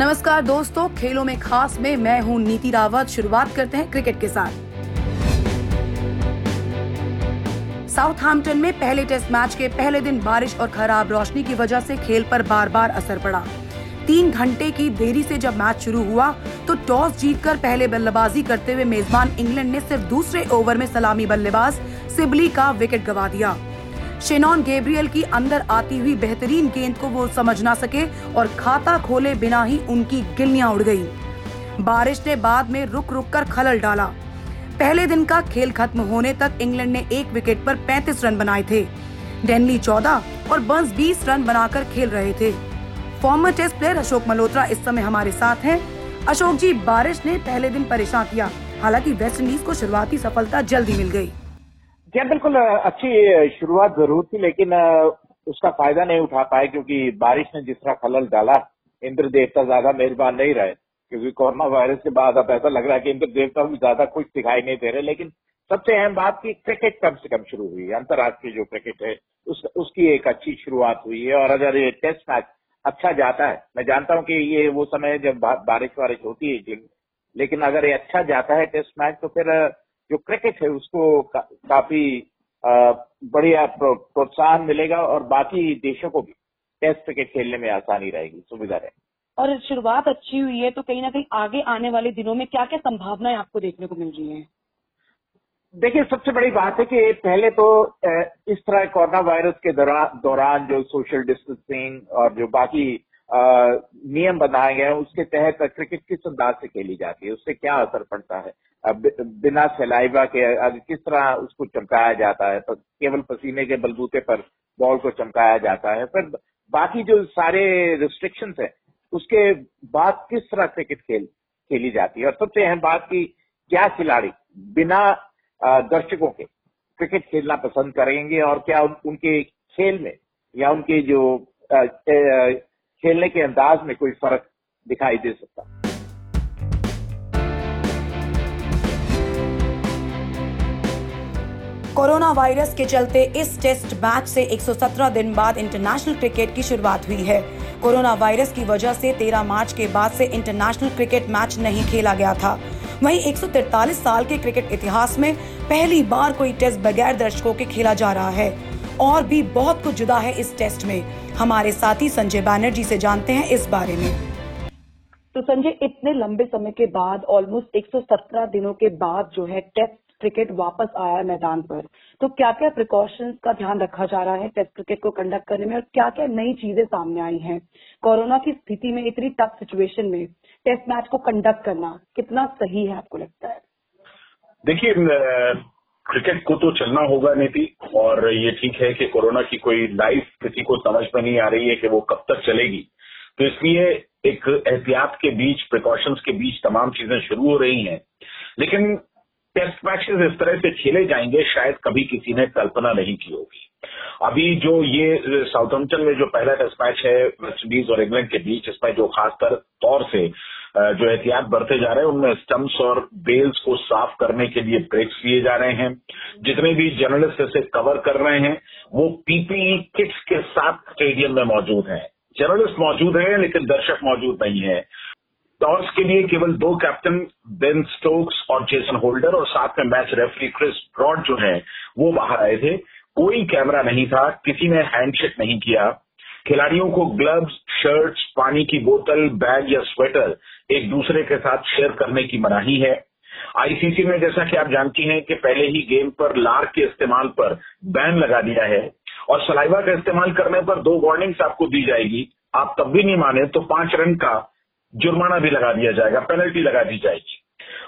नमस्कार दोस्तों, खेलों में खास में मैं हूँ नीति रावत। शुरुआत करते हैं क्रिकेट के साथ। साउथ साउथहैम्पटन में पहले टेस्ट मैच के पहले दिन बारिश और खराब रोशनी की वजह से खेल पर बार बार असर पड़ा। तीन घंटे की देरी से जब मैच शुरू हुआ तो टॉस जीतकर पहले बल्लेबाजी करते हुए मेजबान इंग्लैंड ने सिर्फ़ दूसरे ओवर में सलामी बल्लेबाज सिबली का विकेट गवा दिया। शेनॉन गेब्रियल की अंदर आती हुई बेहतरीन गेंद को वो समझ ना सके और खाता खोले बिना ही उनकी गिल्लियाँ उड़ गई। बारिश ने बाद में रुक रुक कर खलल डाला। पहले दिन का खेल खत्म होने तक इंग्लैंड ने एक विकेट पर 35 रन बनाए थे। डेनली 14 और बंस 20 रन बनाकर खेल रहे थे। Former test player Ashok Malhotra इस समय हमारे साथ हैं। अशोक जी, बारिश ने पहले दिन परेशान किया। हालाँकि वेस्टइंडीज को शुरुआती सफलता जल्दी मिल गई। क्या बिल्कुल अच्छी शुरुआत ज़रूर थी लेकिन उसका फ़ायदा नहीं उठा पाए क्योंकि बारिश ने जिस तरह खलल डाला इंद्र देवता ज़्यादा मेहरबान नहीं रहे क्योंकि कोरोना वायरस के बाद अब ऐसा लग रहा है कि इंद्र देवता भी ज़्यादा कुछ दिखाई नहीं दे रहे लेकिन सबसे अहम बात की क्रिकेट कम से कम शुरू हुई है अंतर्राष्ट्रीय जो क्रिकेट है उस, उसकी एक अच्छी शुरुआत हुई है और अगर ये टेस्ट मैच अच्छा जाता है मैं जानता हूँ कि ये वो समय जब बारिश वारिश होती है लेकिन अगर ये अच्छा जाता है टेस्ट मैच तो फिर जो क्रिकेट है उसको का, काफ़ी बढ़िया प्रोत्साहन मिलेगा और बाकी देशों को भी। टेस्ट क्रिकेट खेलने में आसानी रहेगी सुविधा रहेगी। और शुरुआत अच्छी हुई है तो कहीं ना कहीं आगे आने वाले दिनों में क्या क्या संभावनाएँ आपको देखने को मिल रही है? देखिए सबसे बड़ी बात है कि पहले तो इस तरह कोरोना वायरस के दौरान जो सोशल डिस्टेंसिंग और जो बाकी नियम बनाए गए हैं उसके तहत क्रिकेट किस अंदाज से खेली जाती है उससे क्या असर पड़ता है? बिना सलाइवा के किस तरह उसको चमकाया जाता है केवल पसीने के बलबूते पर बॉल को चमकाया जाता है फिर बाकी जो सारे रिस्ट्रिक्शंस है उसके बाद किस तरह क्रिकेट खेल खेली जाती है? और सबसे अहम बात की क्या खिलाड़ी बिना दर्शकों के क्रिकेट खेलना पसंद करेंगे और क्या उन, उनके खेल में या उनके जो खेलने के अंदाज में कोई फ़र्क दिखाई दे सकता। कोरोना वायरस के चलते इस टेस्ट मैच से 117 दिन बाद इंटरनेशनल क्रिकेट की शुरुआत हुई है। कोरोना वायरस की वजह से 13 मार्च के बाद से इंटरनेशनल क्रिकेट मैच नहीं खेला गया था। वहीं 143 साल के क्रिकेट इतिहास में पहली बार कोई टेस्ट बगैर दर्शकों के खेला जा रहा है। और भी बहुत कुछ जुदा है इस टेस्ट में। हमारे साथी संजय बैनर्जी से जानते हैं इस बारे में। तो संजय इतने लंबे समय के बाद ऑलमोस्ट 117 दिनों के बाद जो है टेस्ट क्रिकेट वापस आया है मैदान पर। तो क्या क्या प्रिकॉशंस का ध्यान रखा जा रहा है टेस्ट क्रिकेट को कंडक्ट करने में और क्या क्या नई चीज़ें सामने आई हैं? कोरोना की स्थिति में इतनी टफ सिचुएशन में टेस्ट मैच को कंडक्ट करना कितना सही है आपको लगता है? देखिए क्रिकेट को तो चलना होगा नीति, और ये ठीक है कि कोरोना की कोई लाइफ किसी को समझ में नहीं आ रही है कि वो कब तक चलेगी। तो इसलिए एक एहतियात के बीच प्रिकॉशंस के बीच तमाम चीज़ें शुरू हो रही हैं। लेकिन टेस्ट मैचेस इस तरह से खेले जाएँगे, शायद कभी किसी ने कल्पना नहीं की होगी। अभी जो ये साउथम्पटन में जो पहला टेस्ट मैच है वेस्ट इंडीज और इंग्लैंड के बीच, इसमें जो खासकर तौर से जो एहतियात बरते जा रहे हैं, उनमें स्टम्प्स और बेल्स को साफ़ करने के लिए ब्रेक्स लिए जा रहे हैं। जितने भी जर्नलिस्ट इसे कवर कर रहे हैं, वो पीपीई किट्स के साथ स्टेडियम में मौजूद हैं। जर्नलिस्ट मौजूद हैं, लेकिन दर्शक मौजूद नहीं है। टॉस के लिए केवल दो कैप्टन बेन स्टोक्स और जेसन होल्डर और साथ में मैच रेफरी क्रिस ब्रॉड जो है, वो बाहर आए थे। कोई कैमरा नहीं था, किसी ने हैंडशेक नहीं किया। खिलाड़ियों को ग्लव्स शर्ट्स पानी की बोतल बैग या स्वेटर एक दूसरे के साथ शेयर करने की मनाही है। आईसीसी ने जैसा कि आप जानती हैं कि पहले ही गेम पर लार के इस्तेमाल पर बैन लगा दिया है और सलाइवा का इस्तेमाल करने पर दो वार्निंग्स आपको दी जाएगी। आप तब भी नहीं माने तो पाँच रन का जुर्माना भी लगा दिया जाएगा पेनल्टी लगा दी जाएगी।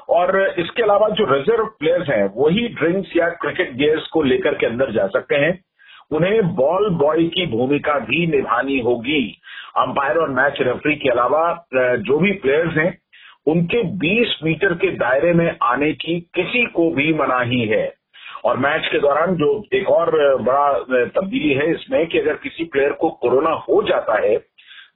और इसके अलावा जो रिज़र्व प्लेयर्स हैं, वही ड्रिंक्स या क्रिकेट गेयर्स को लेकर के अंदर जा सकते हैं। उन्हें बॉल बॉय की भूमिका भी निभानी होगी। अंपायर और मैच रेफरी के अलावा जो भी प्लेयर्स हैं, उनके 20 मीटर के दायरे में आने की किसी को भी मनाही है और मैच के दौरान जो एक और बड़ा तब्दीली है इसमें कि अगर किसी प्लेयर को कोरोना हो जाता है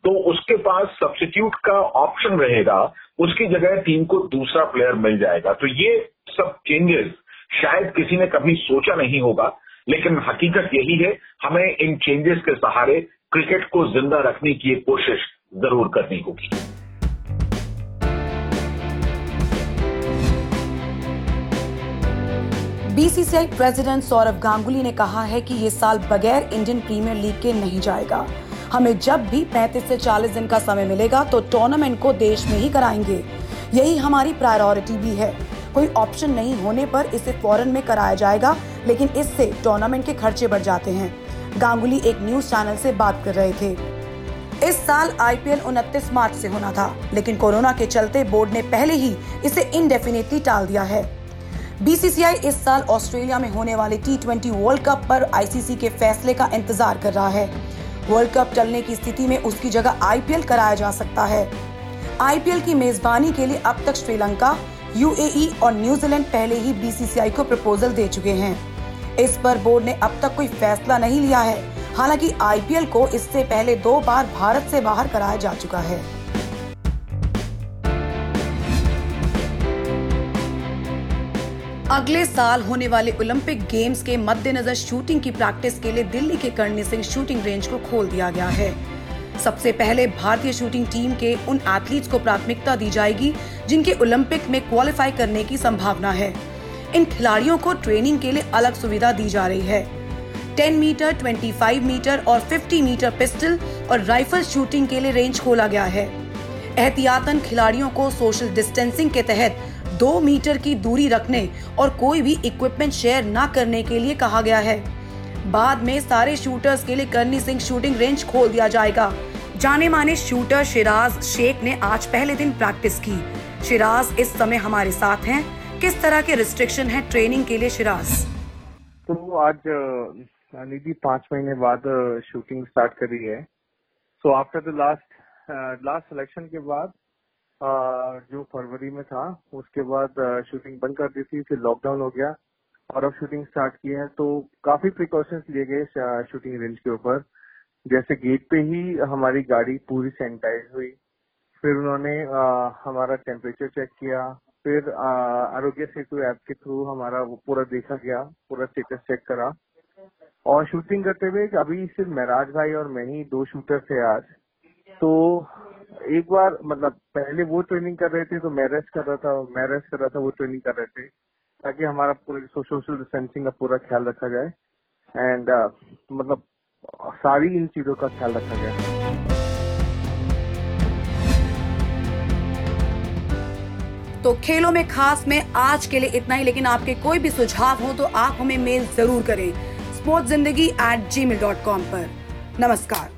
तो उसके पास सब्सिट्यूट का ऑप्शन रहेगा, उसकी जगह टीम को दूसरा प्लेयर मिल जाएगा। तो ये सब चेंजेस शायद किसी ने कभी सोचा नहीं होगा। लेकिन हकीकत यही है, हमें इन चेंजेस के सहारे क्रिकेट को ज़िंदा रखने की कोशिश ज़रूर करनी होगी। बीसीसीआई प्रेसिडेंट सौरभ गांगुली ने कहा है कि ये साल बगैर इंडियन प्रीमियर लीग के नहीं जाएगा। हमें जब भी 35 से 40 दिन का समय मिलेगा तो टूर्नामेंट को देश में ही कराएँगे। यही हमारी प्रायोरिटी भी है। कोई ऑप्शन नहीं होने पर इसे फॉरन में कराया जाएगा। लेकिन इससे टूर्नामेंट के खर्चे बढ़ जाते हैं। गांगुली एक न्यूज़ चैनल से बात कर रहे थे। इस साल आईपीएल 29 मार्च से होना था, लेकिन कोरोना के चलते बोर्ड ने पहले ही इसे इनडेफिनेटली टाल दिया है। बीसीसीआई इस साल ऑस्ट्रेलिया में होने वाले टी वर्ल्ड कप पर आईसीसी के फैसले का इंतज़ार कर रहा है। वर्ल्ड कप चलने की स्थिति में उसकी जगह आईपीएल कराया जा सकता है। आईपीएल की मेजबानी के लिए अब तक श्रीलंका यूएई और न्यूजीलैंड पहले ही बीसीसीआई को प्रपोजल दे चुके हैं। इस पर बोर्ड ने अब तक कोई फैसला नहीं लिया है। हालाँकि आईपीएल को इससे पहले दो बार भारत से बाहर कराया जा चुका है। अगले साल होने वाले ओलंपिक गेम्स के मद्देनजर शूटिंग की प्रैक्टिस के लिए दिल्ली के कर्णी सिंह शूटिंग रेंज को खोल दिया गया है। सबसे पहले भारतीय शूटिंग टीम के उन एथलीट्स को प्राथमिकता दी जाएगी, जिनके ओलंपिक में क्वालिफाई करने की संभावना है। इन खिलाड़ियों को ट्रेनिंग के लिए अलग सुविधा दी जा रही है। 10 मीटर 25 मीटर और 50 मीटर पिस्टल और राइफल शूटिंग के लिए रेंज खोला गया है। एहतियातन खिलाड़ियों को सोशल डिस्टेंसिंग के तहत दो मीटर की दूरी रखने और कोई भी इक्विपमेंट शेयर न करने के लिए कहा गया है। बाद में सारे शूटर्स के लिए करनी सिंह शूटिंग रेंज खोल दिया जाएगा। जाने माने शूटर शिराज शेख ने आज पहले दिन प्रैक्टिस की। शिराज इस समय हमारे साथ हैं। किस तरह के रिस्ट्रिक्शन है ट्रेनिंग के लिए शिराज तो आज निधि पाँच महीने बाद शूटिंग स्टार्ट करी है। So after the last last selection के बाद जो फरवरी में था, उसके बाद शूटिंग बंद कर दी थी, फिर लॉकडाउन हो गया और अब शूटिंग स्टार्ट की है। तो काफ़ी प्रिकॉशंस लिए गए शूटिंग रेंज के ऊपर। जैसे गेट पे ही हमारी गाड़ी पूरी सैनिटाइज हुई, फिर उन्होंने हमारा टेम्परेचर चेक किया फिर आरोग्य सेतु ऐप के थ्रू हमारा वो पूरा देखा गया पूरा स्टेटस चेक करा। और शूटिंग करते हुए अभी सिर्फ़ महराज भाई और मैं ही दो शूटर थे आज। तो एक बार मतलब पहले वो ट्रेनिंग कर रहे थे तो मैं रेस्ट कर रहा था मैं रेस्ट कर रहा था वो ट्रेनिंग कर रहे थे। ताकि हमारा पूरे सोशल डिस्टेंसिंग का पूरा ख्याल रखा जाए। एंड uh, मतलब सारी इन चीज़ों का ख्याल रखा जाए। तो खेलों में खास में आज के लिए इतना ही, लेकिन आपके कोई भी सुझाव हो तो आप हमें मेल ज़रूर करें स्पोर्ट्स ज़िंदगी at ji mail dot com पर। नमस्कार।